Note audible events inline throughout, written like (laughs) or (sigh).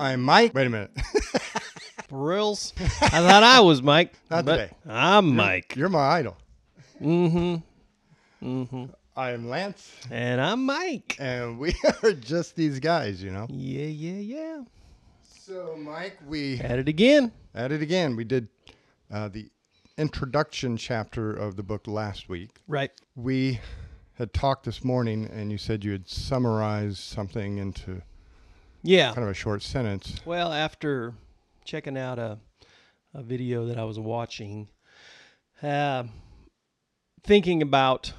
I'm Mike. Wait a minute. (laughs) Brills. I thought I was Mike. (laughs) Not but today. I'm Mike. You're my idol. Mm-hmm. Mm-hmm. I am Lance, And I'm Mike. and we (laughs) are just these guys, you know. Yeah, yeah, yeah. So, Mike, we At it again. at it again. We did uh, the introduction chapter of the book last week. Right. We had talked this morning, and you said you had summarized something into Yeah. kind of a short sentence. Well, after checking out a, a video that I was watching, uh, thinking about,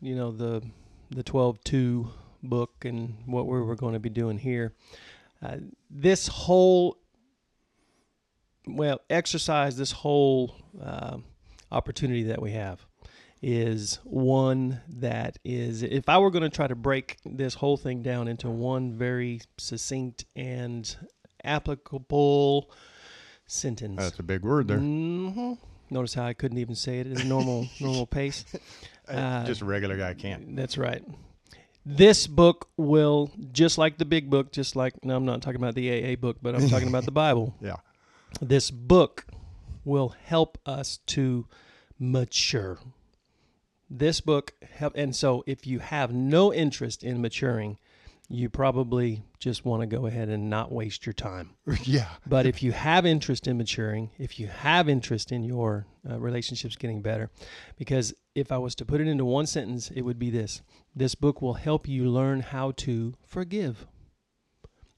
you know, the the 12-2 book and what we were going to be doing here, uh, this whole, well, exercise, this whole uh, opportunity that we have is one that is if I were going to try to break this whole thing down into one very succinct and applicable sentence. That's a big word there. hmm Notice how I couldn't even say it at a normal (laughs) normal pace. (laughs) Uh, just a regular guy can't. That's right. This book will just like the big book, just like no, I'm not talking about the AA book, but I'm talking about the (laughs) Bible. Yeah. This book will help us to mature. This book help and so if you have no interest in maturing, you probably just want to go ahead and not waste your time. (laughs) yeah. But if you have interest in maturing, if you have interest in your uh, relationships getting better, because if I was to put it into one sentence, it would be this this book will help you learn how to forgive.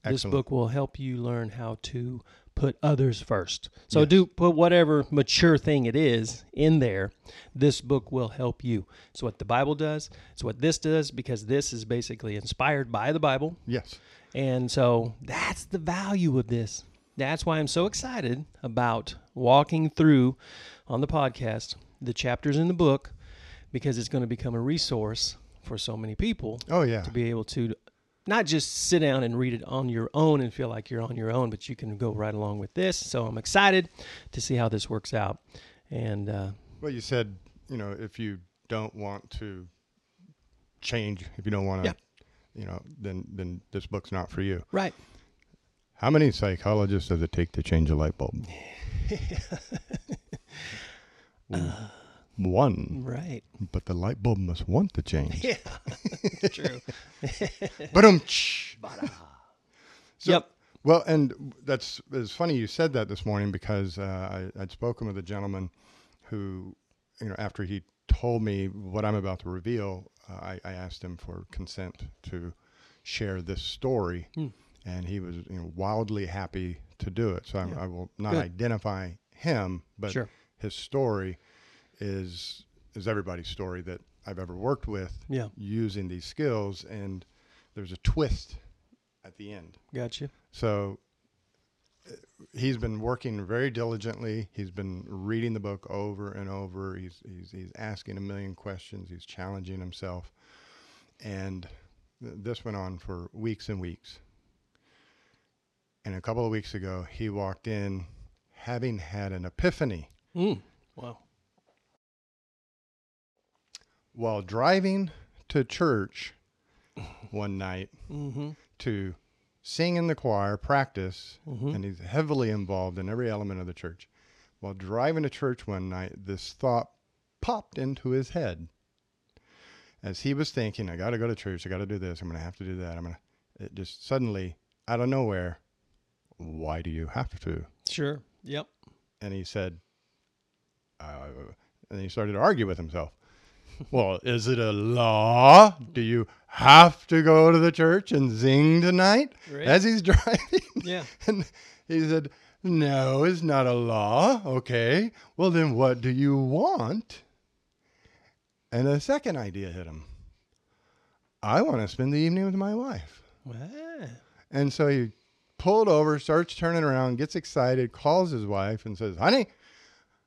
This book will help you learn how to put others first. So Yes. do put whatever mature thing it is in there. This book will help you. It's what the Bible does. It's what this does because this is basically inspired by the Bible. Yes. And so that's the value of this. That's why I'm so excited about walking through on the podcast the chapters in the book because it's going to become a resource for so many people Oh, yeah. to be able to not just sit down and read it on your own and feel like you're on your own, but you can go right along with this. So I'm excited to see how this works out. And uh, Well, you said, you know, if you don't want to change, if you don't want to, Yeah. you know, then then this book's not for you. right, How many psychologists does it take to change a light bulb? (laughs) Uh, One, right, but the light bulb must want to change. (laughs) yeah, (laughs) true. (laughs) But um. So, yep. Well, and that's it's funny you said that this morning because uh, I, I'd spoken with a gentleman who, you know, after he told me what I'm about to reveal, uh, I, I asked him for consent to share this story, Hmm. and he was you know, wildly happy to do it. So I'm, Yeah. I will not Good. identify him, but Sure. his story is is everybody's story that I've ever worked with Yeah. using these skills, and there's a twist at the end. Gotcha. So uh, he's been working very diligently. He's been reading the book over and over. He's he's he's asking a million questions. He's challenging himself, and th- this went on for weeks and weeks. And a couple of weeks ago, he walked in, having had an epiphany Mm. Wow. While driving to church one night Mm-hmm. to sing in the choir, practice, Mhm. and he's heavily involved in every element of the church. While driving to church one night, this thought popped into his head. As he was thinking, I got to go to church, I got to do this, I'm going to have to do that. I'm going to, it just suddenly, out of nowhere, why do you have to? Sure. Yep. And he said, uh, and he started to argue with himself. Well, is it a law? Do you have to go to the church and sing tonight Right. as he's (laughs) driving? Yeah. (laughs) And he said, No, it's not a law. Okay. Well, then what do you want? And a second idea hit him. I want to spend the evening with my wife. Wow. And so he pulled over, starts turning around, gets excited, calls his wife, and says, Honey,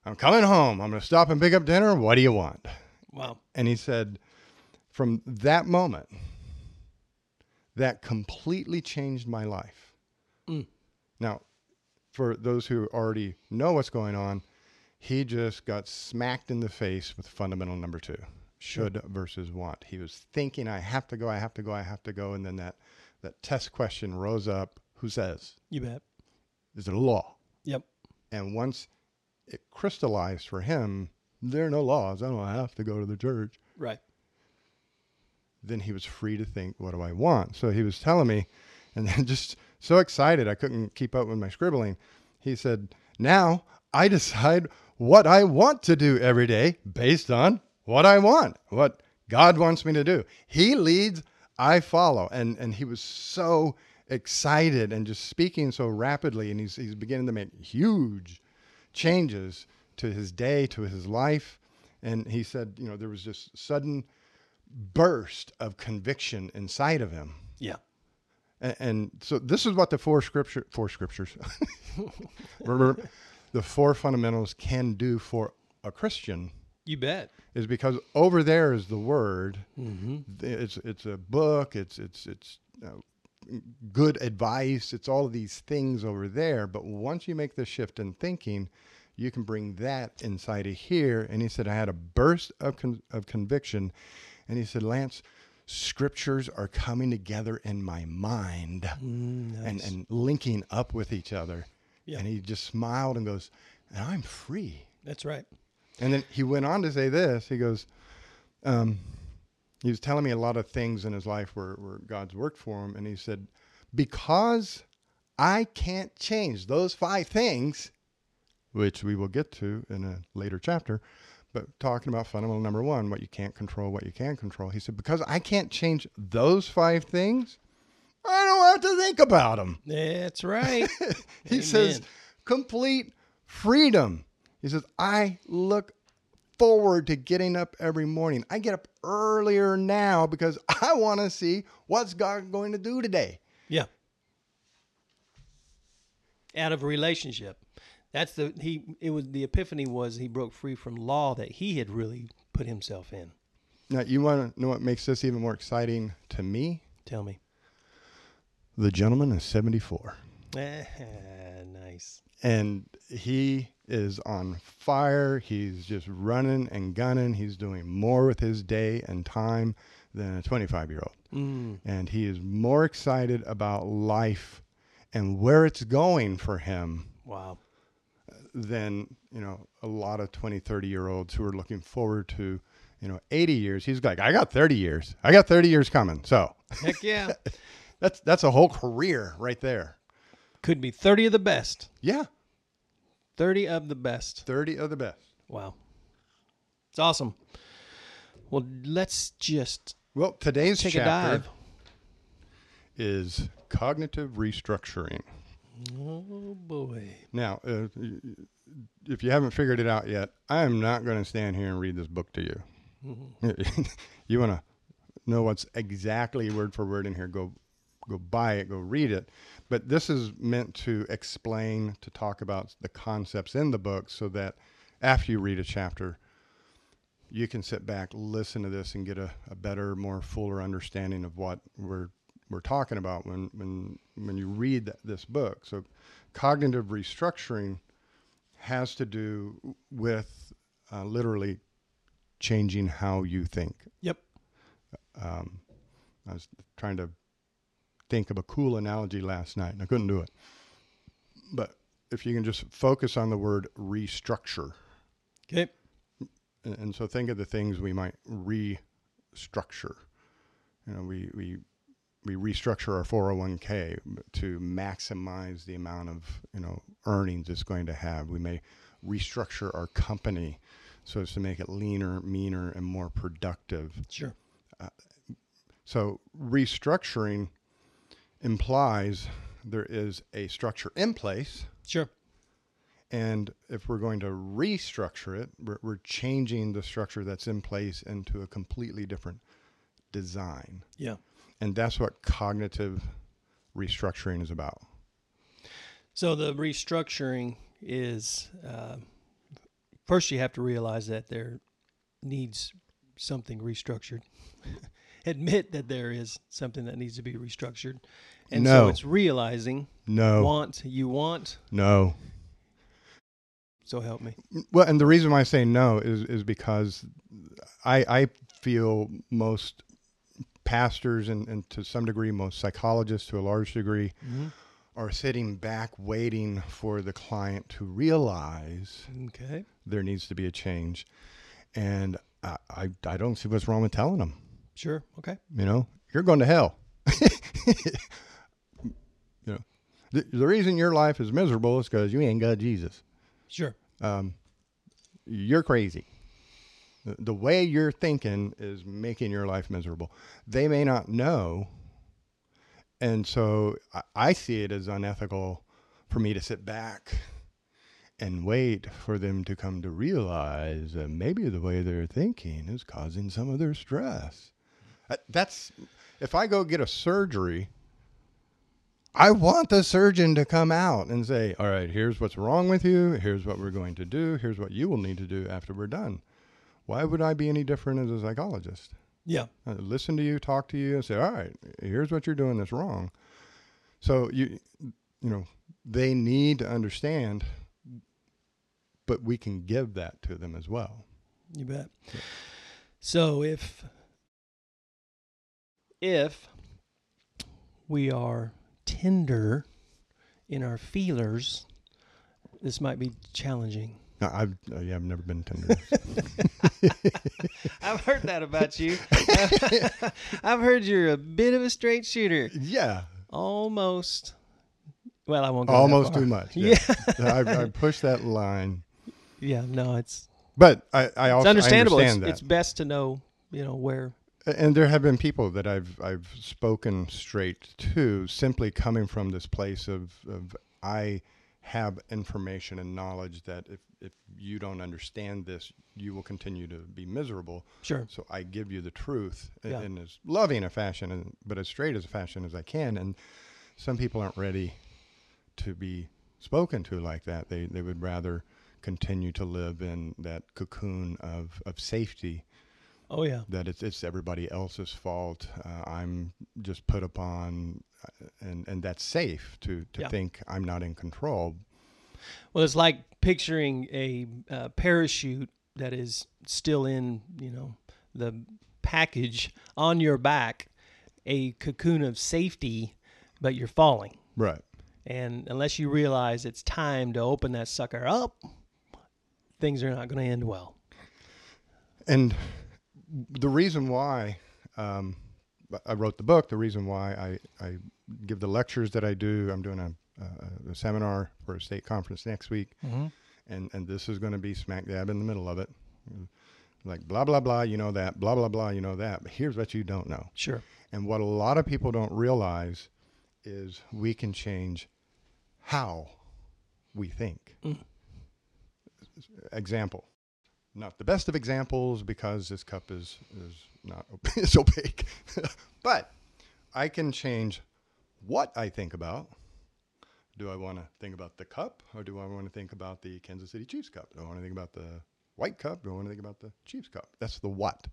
I'm coming home. I'm going to stop and pick up dinner. What do you want? Wow. And he said, From that moment, that completely changed my life. Mm. Now, for those who already know what's going on, he just got smacked in the face with fundamental number two should versus want. He was thinking, I have to go, I have to go, I have to go. And then that, that test question rose up who says, You bet. is it a law? Yep. And once it crystallized for him, there are no laws. I don't have to go to the church. Right. Then he was free to think, what do I want? So he was telling me, and then (laughs) just so excited, I couldn't keep up with my scribbling. He said, Now I decide what I want to do every day based on what I want, what God wants me to do. He leads, I follow. And, and he was so excited and just speaking so rapidly. And he's, he's beginning to make huge changes to his day, to his life. And he said, you know, there was just sudden burst of conviction inside of him. Yeah. And, and so this is what the four scripture, four scriptures, (laughs) remember, the four fundamentals can do for a Christian You bet. is because over there is the word. Mm-hmm. It's it's a book. It's it's it's uh, good advice. It's all of these things over there. But once you make the shift in thinking, you can bring that inside of here. And he said, I had a burst of con- of conviction, and he said, Lance, scriptures are coming together in my mind Mm, and and linking up with each other. Yeah. And he just smiled and goes, and I'm free. That's right. And then he went on to say this. He goes, um, he was telling me a lot of things in his life where, where God's worked for him. And he said, because I can't change those five things, which we will get to in a later chapter, but talking about fundamental number one, what you can't control, what you can control. He said, because I can't change those five things, I don't have to think about them. That's right. (laughs) He says, complete freedom. He says, I look forward to getting up every morning. I get up earlier now because (laughs) I want to see what's God going to do today. yeah. Out of a relationship. That's the he it was the epiphany was he broke free from law that he had really put himself in. Now, you want to know what makes this even more exciting to me? Tell me. The gentleman is 74. (laughs) nice. and he is on fire. He's just running and gunning. He's doing more with his day and time than a 25 year old. Mm. And he is more excited about life and where it's going for him Wow. Than, you know, a lot of 20, 30 year olds who are looking forward to, you know, 80 years. He's like, I got 30 years. I got 30 years coming. So (laughs) Heck yeah. that's, that's a whole career right there. Could be 30 of the best. Yeah. 30 of the best. 30 of the best. Wow. It's awesome. Well, let's just Well, today's take a chapter dive. is cognitive restructuring. Oh boy. Now, uh, if you haven't figured it out yet, I am not going to stand here and read this book to you. (laughs) you want to know what's exactly word for word in here? Go, go buy it. Go read it. But this is meant to explain, to talk about the concepts in the book, so that after you read a chapter, you can sit back, listen to this, and get a, a better, more fuller understanding of what we're we're talking about when when when you read th- this book. So, cognitive restructuring has to do with uh, literally changing how you think. Yep. Um, I was trying to think of a cool analogy last night, and I couldn't do it. But if you can just focus on the word restructure, Okay. and, and so think of the things we might restructure. You know, we we we restructure our 401k to maximize the amount of you know earnings it's going to have. We may restructure our company so as to make it leaner, meaner, and more productive. Sure. Uh, so restructuring implies there is a structure in place, Sure. and if we're going to restructure it, we're, we're changing the structure that's in place into a completely different design. Yeah. And that's what cognitive restructuring is about. So the restructuring is uh, first you have to realize that there needs something restructured. (laughs) Admit that there is something that needs to be restructured. And so it's realizing No, want you want, no. so help me. Well, and the reason why I say no is is because I I feel most pastors and, and to some degree most psychologists to a large degree are sitting back waiting for the client to realize Okay. there needs to be a change. And I, I, I don't see what's wrong with telling them, Sure. Okay. you know, you're going to hell. (laughs) you know, the, the reason your life is miserable is because you ain't got Jesus. Sure. Um, you're crazy. The, way you're thinking is making your life miserable. They may not know. And so I, I see it as unethical for me to sit back and wait for them to come to realize that maybe the way they're thinking is causing some of their stress. Uh, That's if I go get a surgery, I want the surgeon to come out and say, "All right, here's what's wrong with you. Here's what we're going to do. Here's what you will need to do after we're done." Why would I be any different as a psychologist? Yeah. Uh, listen to you, talk to you, and say, "All right, here's what you're doing that's wrong." So you, you know, they need to understand, but we can give that to them as well. You bet. So if if we are tender in our feelers, this might be challenging. Now, I've uh, yeah, I've never been tender. (laughs) I've heard that about you. (laughs) I've heard you're a bit of a straight shooter. yeah, Almost. Well, I won't go almost too much. Yeah. (laughs) I, I pushed that line, Yeah. No, it's but I, I it's also understandable. I It's, understand that. it's best to know, you know, where. And there have been people that I've I've spoken straight to, simply coming from this place of, of I have information and knowledge that if, if you don't understand this, you will continue to be miserable. Sure. So I give you the truth Yeah. in as loving a fashion, and, but as straight as a fashion as I can. And some people aren't ready to be spoken to like that. They they would rather continue to live in that cocoon of, of safety Oh yeah. that it's it's everybody else's fault. Uh, I'm just put upon, uh, and and that's safe to to Yeah. think I'm not in control. Well, it's like picturing a uh, parachute that is still in, you know, the package on your back, a cocoon of safety, but you're falling. Right. And unless you realize it's time to open that sucker up, things are not going to end well. And the reason why um, I wrote the book, the reason why I, I give the lectures that I do, I'm doing a, a, a seminar for a state conference next week, Mm-hmm. and, and this is going to be smack dab in the middle of it. Like, blah, blah, blah, you know that, blah, blah, blah, you know that. But here's what you don't know. Sure. And what a lot of people don't realize is we can change how we think. Mm. Example. Not the best of examples because this cup is is not (laughs) is opaque. (laughs) but I can change what I think about. Do I want to think about the cup or do I want to think about the Kansas City Chiefs cup? Do I want to think about the white cup? Do I want to think about the Chiefs cup? That's the what.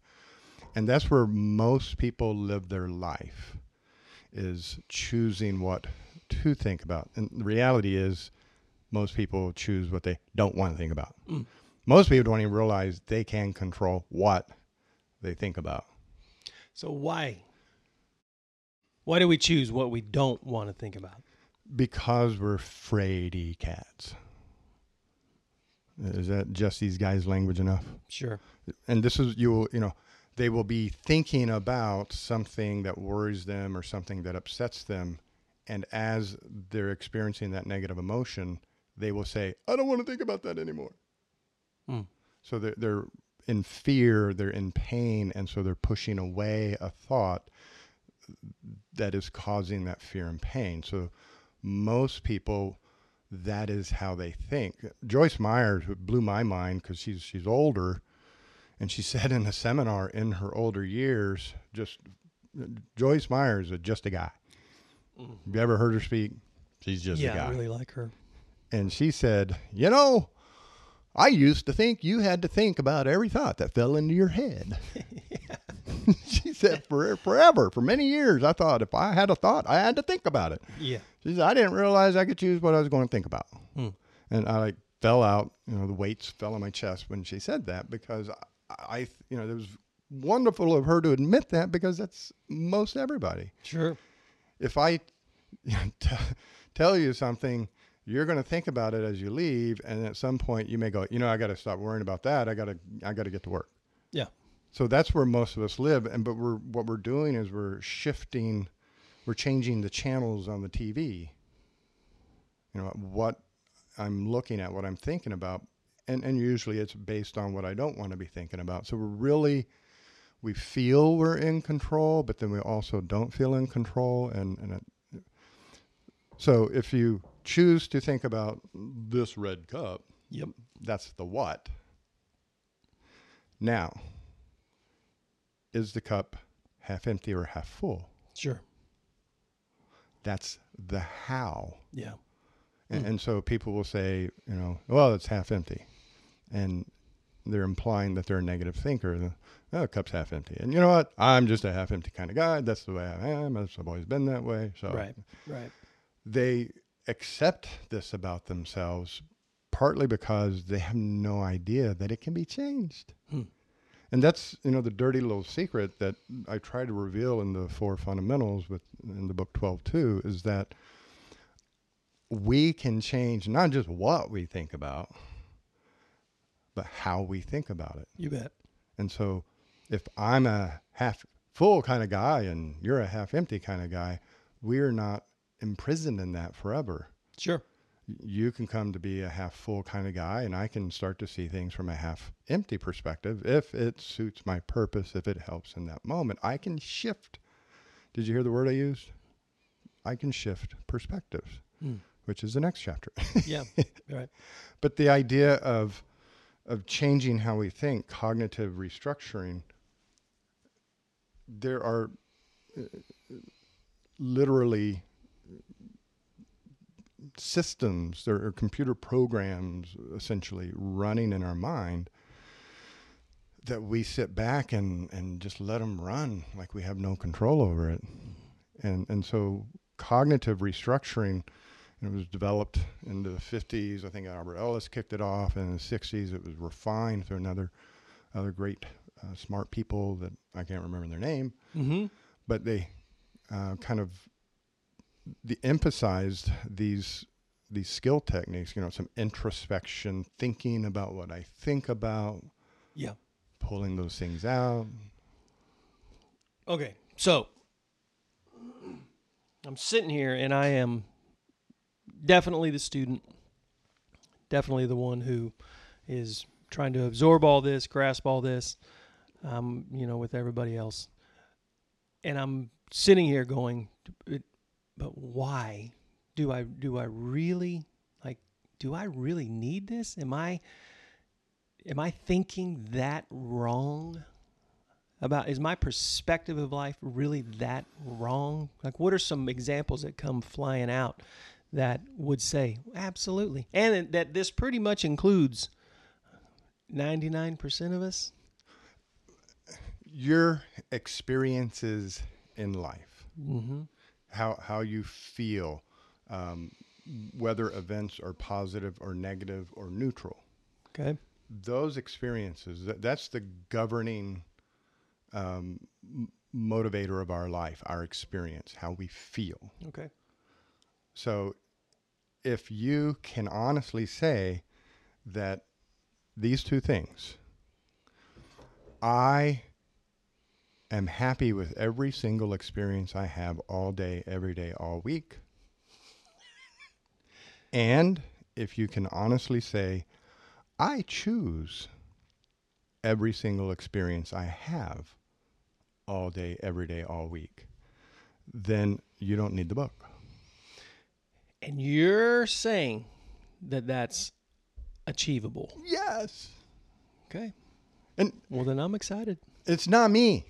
And that's where most people live their life is choosing what to think about. And the reality is most people choose what they don't want to think about. Mm. Most people don't even realize they can control what they think about. So why? Why do we choose what we don't want to think about? Because we're fraidy cats. Is that just these guys' language enough? Sure. and this is you will you know they will be thinking about something that worries them or something that upsets them and as they're experiencing that negative emotion they will say i don't want to think about that anymore Mm. so they're, they're in fear they're in pain and so they're pushing away a thought that is causing that fear and pain so most people that is how they think joyce meyers who blew my mind because she's she's older and she (laughs) said in a seminar in her older years, just Joyce Meyers is just a guy. Have you ever heard her speak? She's just yeah, a guy. I really like her. And she said, You know, I used to think you had to think about every thought that fell into your head. (laughs) (laughs) she said, for, Forever, for many years, I thought if I had a thought, I had to think about it. Yeah. She said, I didn't realize I could choose what I was going to think about. Hmm. And I like fell out, you know, the weights fell on my chest when she said that because I, I you know, it was wonderful of her to admit that because that's most everybody. Sure. If I you know, t- tell you something, you're going to think about it as you leave, and at some point you may go, you know, I got to stop worrying about that. I got to, I got to get to work. Yeah. So that's where most of us live, and but we're what we're doing is we're shifting, we're changing the channels on the TV. You know what I'm looking at, what I'm thinking about, and and usually it's based on what I don't want to be thinking about. So we're really we feel we're in control, but then we also don't feel in control, and and it, so if you choose to think about this red cup, Yep. that's the what. Now, is the cup half empty or half full? Sure. That's the how. Yeah. And, Mm. and so people will say, you know, well, it's half empty. And they're implying that they're a negative thinker. The oh, cup's half empty. And you know what? I'm just a half empty kind of guy. That's the way I am. I've always been that way. So Right. Right. they accept this about themselves partly because they have no idea that it can be changed. Hmm. And that's, you know, the dirty little secret that I try to reveal in the four fundamentals with in the book 12-2 is that we can change not just what we think about, but how we think about it. You bet. And so if I'm a half full kind of guy and you're a half empty kind of guy, we're not imprisoned in that forever. Sure. You can come to be a half full kind of guy, and I can start to see things from a half empty perspective if it suits my purpose, if it helps in that moment. I can shift. Did you hear the word I used? I can shift perspectives, Hmm. which is the next chapter. (laughs) Yeah. (laughs) right. But the idea of of changing how we think, cognitive restructuring, there are uh, literally systems, there are computer programs essentially running in our mind that we sit back and, and just let them run like we have no control over it. And, and so cognitive restructuring it was developed in the 50s. I think Albert Ellis kicked it off. And in the 60s, it was refined through another other great uh, smart people that I can't remember their name, Mm-hmm. but they uh, kind of the emphasized these these skill techniques. You know, some introspection, thinking about what I think about, Yeah. pulling those things out. Okay. So I'm sitting here and I am definitely the student, definitely the one who is trying to absorb all this, grasp all this, um, you know, with everybody else. And I'm sitting here going, "But- but why do I do I really like do I really need this? Am I am I thinking that wrong? about is my perspective of life really that wrong? Like, what are some examples that come flying out that would say absolutely, and that this pretty much includes ninety nine percent of us? Your experiences in life. Mm-hmm. How how you feel, um, whether events are positive or negative or neutral. Okay. Those experiences that, that's the governing um, motivator of our life, our experience, how we feel. Okay. So, if you can honestly say that these two things, I am happy with every single experience I have all day, every day, all week. And if you can honestly say, I choose every single experience I have all day, every day, all week, then you don't need the book. And you're saying that that's achievable. Yes. Okay. And Well, then I'm excited. it's not me.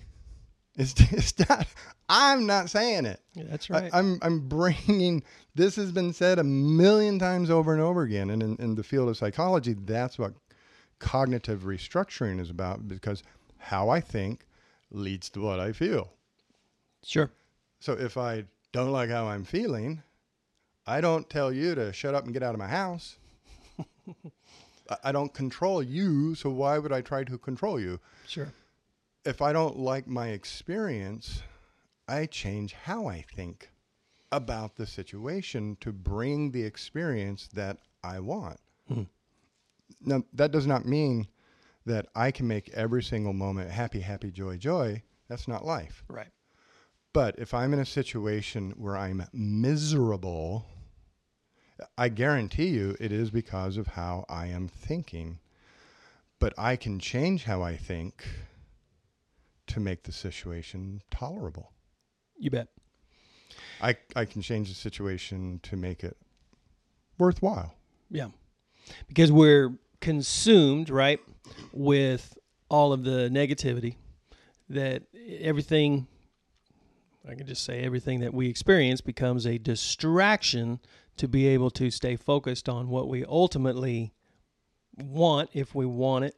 It's, (laughs) it's not. I'm not saying it. Yeah, that's I- right. I'm I'm bringing. This has been said a million times over and over again, and in, in the field of psychology, that's what cognitive restructuring is about. Because how I think leads to what I feel. sure. So if I don't like how I'm feeling, I don't tell you to shut up and get out of my house. (laughs) I don't control you, so why would I try to control you? Sure. If I don't like my experience, I change how I think about the situation to bring the experience that I want. Mhm. Now, that does not mean that I can make every single moment happy, happy, joy, joy. That's not life. Right. But if I'm in a situation where I'm miserable, I guarantee you it is because of how I am thinking. But I can change how I think to make the situation tolerable. You bet. I, I can change the situation to make it worthwhile. Yeah. Because we're consumed, right, with all of the negativity that everything I can just say everything that we experience becomes a distraction to be able to stay focused on what we ultimately want if we want it,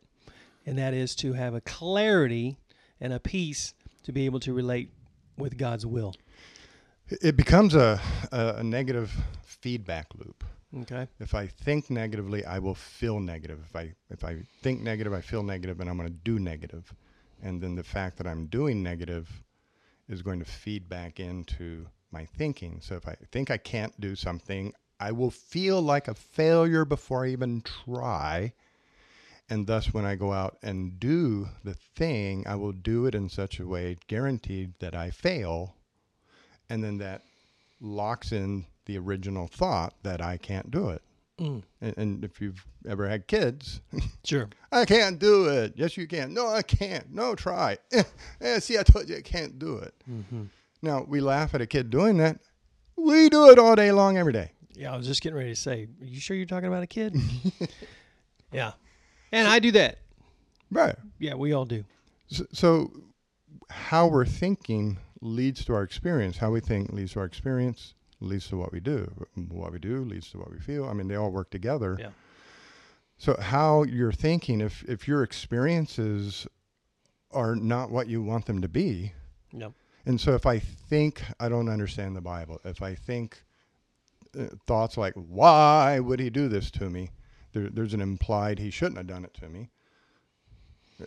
and that is to have a clarity and a peace to be able to relate with God's will. It becomes a, a, negative feedback loop. Okay. If I think negatively, I will feel negative. If I if I think negative, I feel negative, and I'm going to do negative. And then the fact that I'm doing negative is going to feed back into my thinking. So if I think I can't do something, I will feel like a failure before I even try. And thus, when I go out and do the thing, I will do it in such a way guaranteed that I fail. And then that locks in the original thought that I can't do it. Mm. And, and if you've ever had kids, (laughs) Sure. I can't do it. Yes, you can. No, I can't. No, try. (laughs) Eh, eh, see, I told you I can't do it. Mm-hmm. Now, we laugh at a kid doing that. We do it all day long, every day. Yeah, I was just getting ready to say, are you sure you're talking about a kid? (laughs) yeah. And I do that. Right. Yeah, we all do. So, so, how we're thinking leads to our experience. How we think leads to our experience, leads to what we do. What we do leads to what we feel. I mean, they all work together. Yeah. So, how you're thinking, if, if your experiences are not what you want them to be, Yep. And so if I think I don't understand the Bible, if I think uh, thoughts like, why would he do this to me? There, there's an implied he shouldn't have done it to me.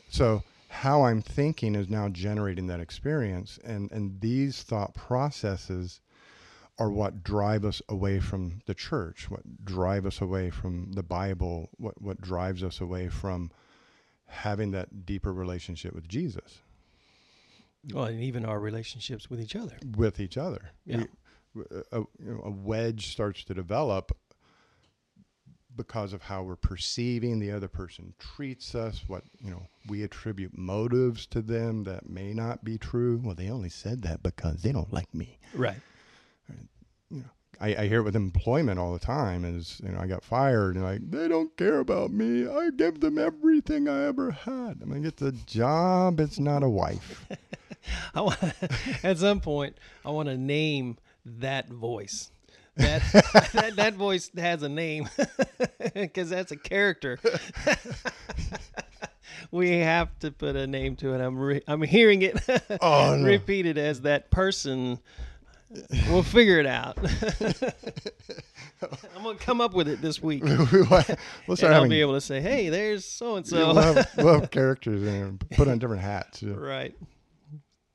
So how I'm thinking is now generating that experience. And, and these thought processes are what drive us away from the church, what drive us away from the Bible, what, what drives us away from having that deeper relationship with Jesus Well, and even our relationships with each other. with each other. Yeah. We, a, you know, a wedge starts to develop because of how we're perceiving the other person treats us, what, you know, we attribute motives to them that may not be true. Well, they only said that because they don't like me. Right. You know I, I hear it with employment all the time is, you know, I got fired and like, they don't care about me. I give them everything I ever had. I mean, it's a job. It's not a wife. (laughs) I want (laughs) at some point I want to name that voice. That that, (laughs) (laughs) that voice has a name (laughs) because that's a character. we have to put a name to it. I'm re- I'm hearing it Oh, no. repeated as that person. We'll figure it out. I'm gonna come up with it this week, we'll start I'll having be able to say, "Hey, there's so and so." we'll have characters and put on different hats. Right.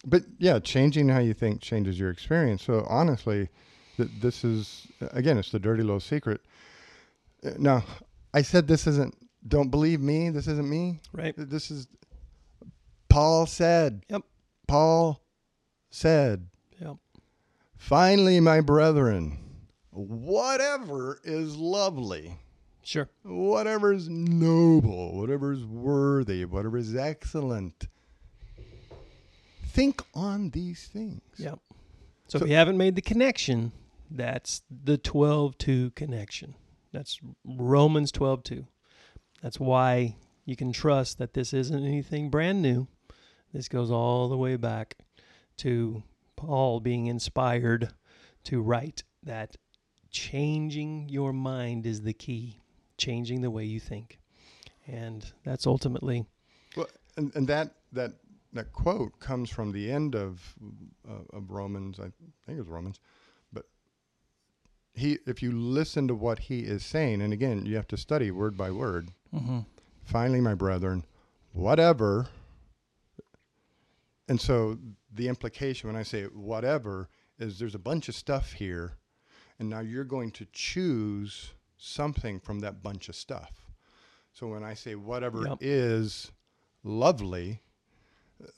But yeah, changing how you think changes your experience. So honestly, th- this is again, it's the dirty little secret. Uh, Now, I said this isn't. Don't believe me. This isn't me. Right. This is. Paul said. Yep. Paul said. Yep. Finally, my brethren, whatever is lovely, Sure. whatever is noble, whatever is worthy, whatever is excellent. Think on these things. Yep. So, So- if you haven't made the connection, that's the 12-2 connection. That's Romans 12-2. That's why you can trust that this isn't anything brand new. This goes all the way back to Paul being inspired to write that changing your mind is the key, changing the way you think. And that's ultimately Well, and, and that that that quote comes from the end of uh, of Romans. I think it was Romans, he, if you listen to what he is saying, and again, you have to study word by word. Mm-hmm. Finally, my brethren, whatever. And so the implication when I say whatever is there's a bunch of stuff here, and now you're going to choose something from that bunch of stuff. So when I say whatever Yep. is lovely,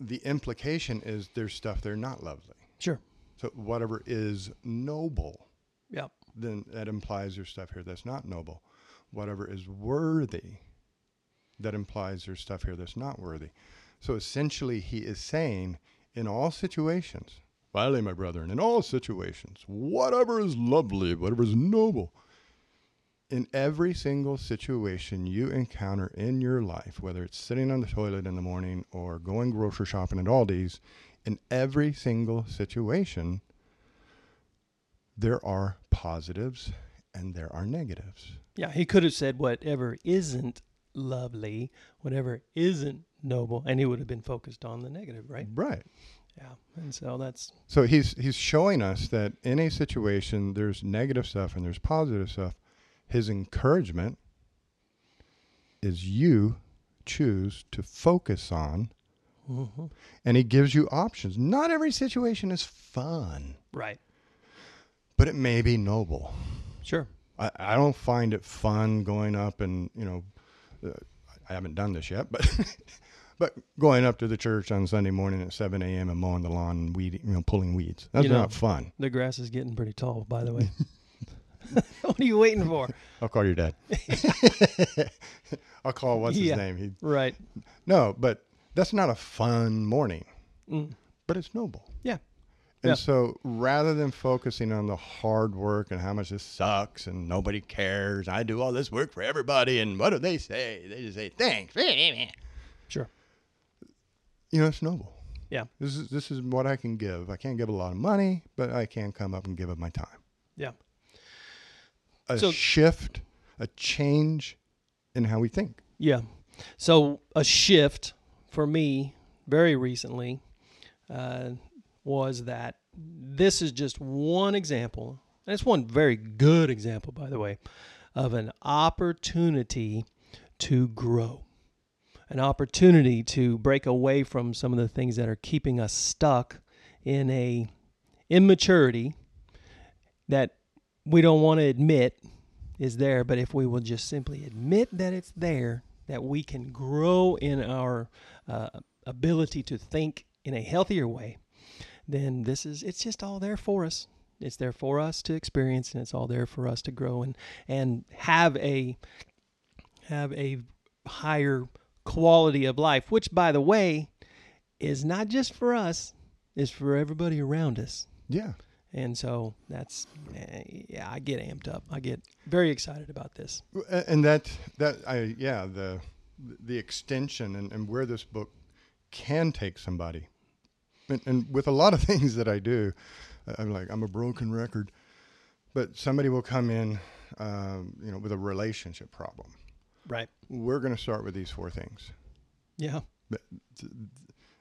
the implication is there's stuff they're not lovely. Sure. So whatever is noble, Yep. then that implies there's stuff here that's not noble. Whatever is worthy, that implies there's stuff here that's not worthy. So essentially, he is saying, in all situations, finally, my brethren, in all situations, whatever is lovely, whatever is noble, in every single situation you encounter in your life, whether it's sitting on the toilet in the morning or going grocery shopping at Aldi's, in every single situation, there are positives and there are negatives. Yeah, he could have said whatever isn't lovely, whatever isn't noble, and he would have been focused on the negative, right? Right. Yeah. And so that's So he's he's showing us that in a situation there's negative stuff and there's positive stuff. His encouragement is you choose to focus on mhm, and he gives you options. Not every situation is fun, right. But it may be noble. Sure. I, I don't find it fun going up and you know uh, I haven't done this yet, but (laughs) but going up to the church on Sunday morning at seven a.m. and mowing the lawn and weeding, you know, pulling weeds. That's You know- not fun. The grass is getting pretty tall, by the way. (laughs) (laughs) what are you waiting for? I'll call your dad. I'll call what's Yeah. his name. He, Right. no, but that's not a fun morning, Mm. but it's noble. And Yeah. so rather than focusing on the hard work and how much this sucks and nobody cares, I do all this work for everybody and what do they say? They just say thanks. (laughs) Sure. You know, it's noble. Yeah. This is this is what I can give. I can't give a lot of money, but I can come up and give up my time. Yeah. A So- shift, a change in how we think. Yeah. So a shift for me very recently uh, was that this is just one example, and it's one very good example, by the way, of an opportunity to grow, an opportunity to break away from some of the things that are keeping us stuck in a immaturity that we don't want to admit is there, but if we will just simply admit that it's there, that we can grow in our uh, ability to think in a healthier way, then this is it's just all there for us. It's there for us to experience, and it's all there for us to grow and and have a have a higher quality of life. Which, by the way, is not just for us; is for everybody around us. Yeah. And so that's eh, yeah, I get amped up. I get very excited about this. And that that I yeah the the extension and, and where this book can take somebody and, and with a lot of (laughs) things that I do I- I'm like I'm a broken record but somebody will come in um, you know with a relationship problem Right. we're going to start with these four things Yeah.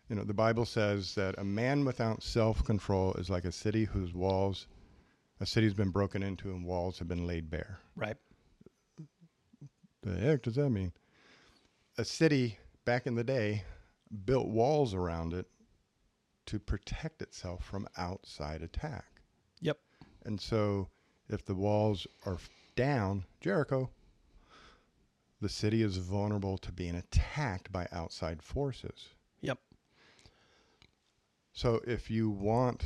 you know the Bible says that a man without self-control is like a city whose walls a city's been broken into and walls have been laid bare Right. The heck does that mean? A city back in the day built walls around it to protect itself from outside attack. Yep. And so if the walls are down, Jericho, the city is vulnerable to being attacked by outside forces. Yep. So if you want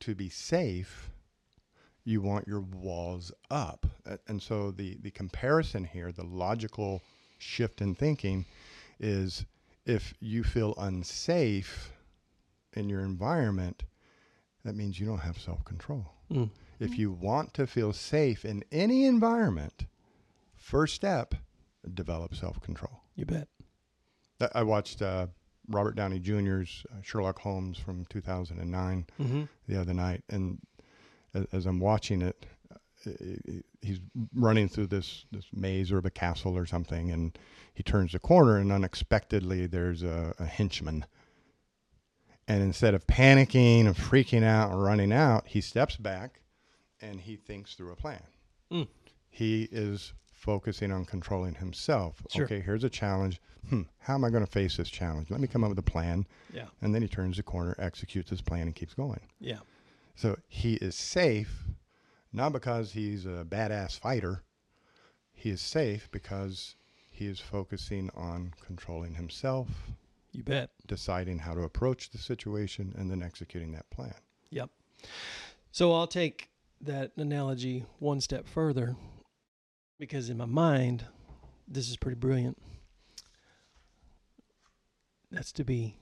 to be safe, you want your walls up. And so the, the comparison here, the logical shift in thinking is if you feel unsafe in your environment, that means you don't have self control. Mm. If you want to feel safe in any environment, first step, develop self control. You bet. I- watched uh, Robert Downey Jr.'s uh, Sherlock Holmes from 2009 Mm-hmm. the other night, and as, I'm watching it, he's running through this this maze or a castle or something, and he turns the corner, and unexpectedly there's a, a henchman. And instead of panicking and freaking out and running out, he steps back, and he thinks through a plan. Mm. He is focusing on controlling himself. Sure. Okay, here's a challenge. Hmm, how am I going to face this challenge? Let me come up with a plan. Yeah. And then he turns the corner, executes his plan, and keeps going. Yeah. So he is safe, not because he's a badass fighter. He is safe because he is focusing on controlling himself, You bet. deciding how to approach the situation, and then executing that plan. Yep. So I'll take that analogy one step further because in my mind, this is pretty brilliant. That's to be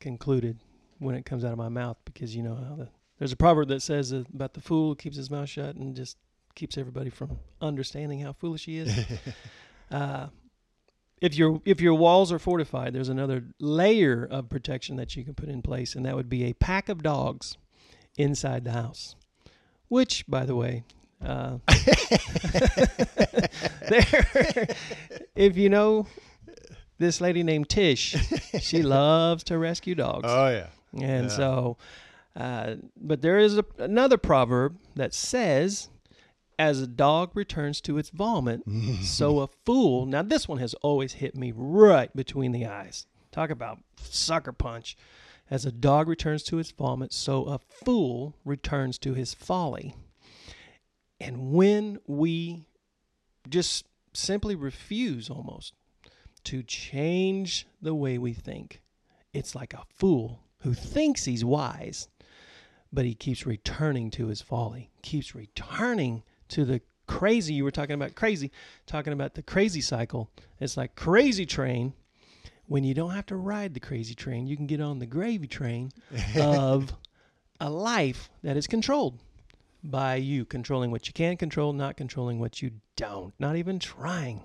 concluded when it comes out of my mouth because you know how the, there's a proverb that says about the fool who keeps his mouth shut and just keeps everybody from understanding how foolish he is. (laughs) uh, if your if your walls are fortified, there's another layer of protection that you can put in place, and that would be a pack of dogs inside the house. Which, by the way, uh, (laughs) there, if you know this lady named Tish, she (laughs) loves to rescue dogs. oh yeah. And Yeah. so, uh, but there is a, another proverb that says, as a dog returns to its vomit, so (laughs) a fool. Now, this one has always hit me right between the eyes. Talk about sucker punch. As a dog returns to its vomit, so a fool returns to his folly. And when we just simply refuse almost to change the way we think, it's like a fool who thinks he's wise, but he keeps returning to his folly, keeps returning to the crazy. You were talking about crazy, talking about the crazy cycle. It's like crazy train. When you don't have to ride the crazy train, you can get on the gravy train (laughs) of a life that is controlled by you, controlling what you can control, not controlling what you don't, not even trying.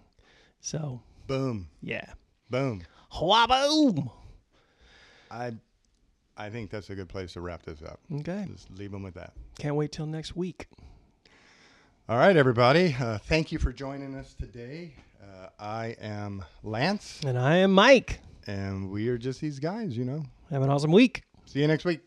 So, Boom. yeah. Boom. Waboom! I I think that's a good place to wrap this up. Okay. Just leave them with that. Can't wait till next week. All right, everybody. Uh, thank you for joining us today. Uh, I am Lance, And I am Mike. and we are just these guys, you know. Have an awesome week. See you next week.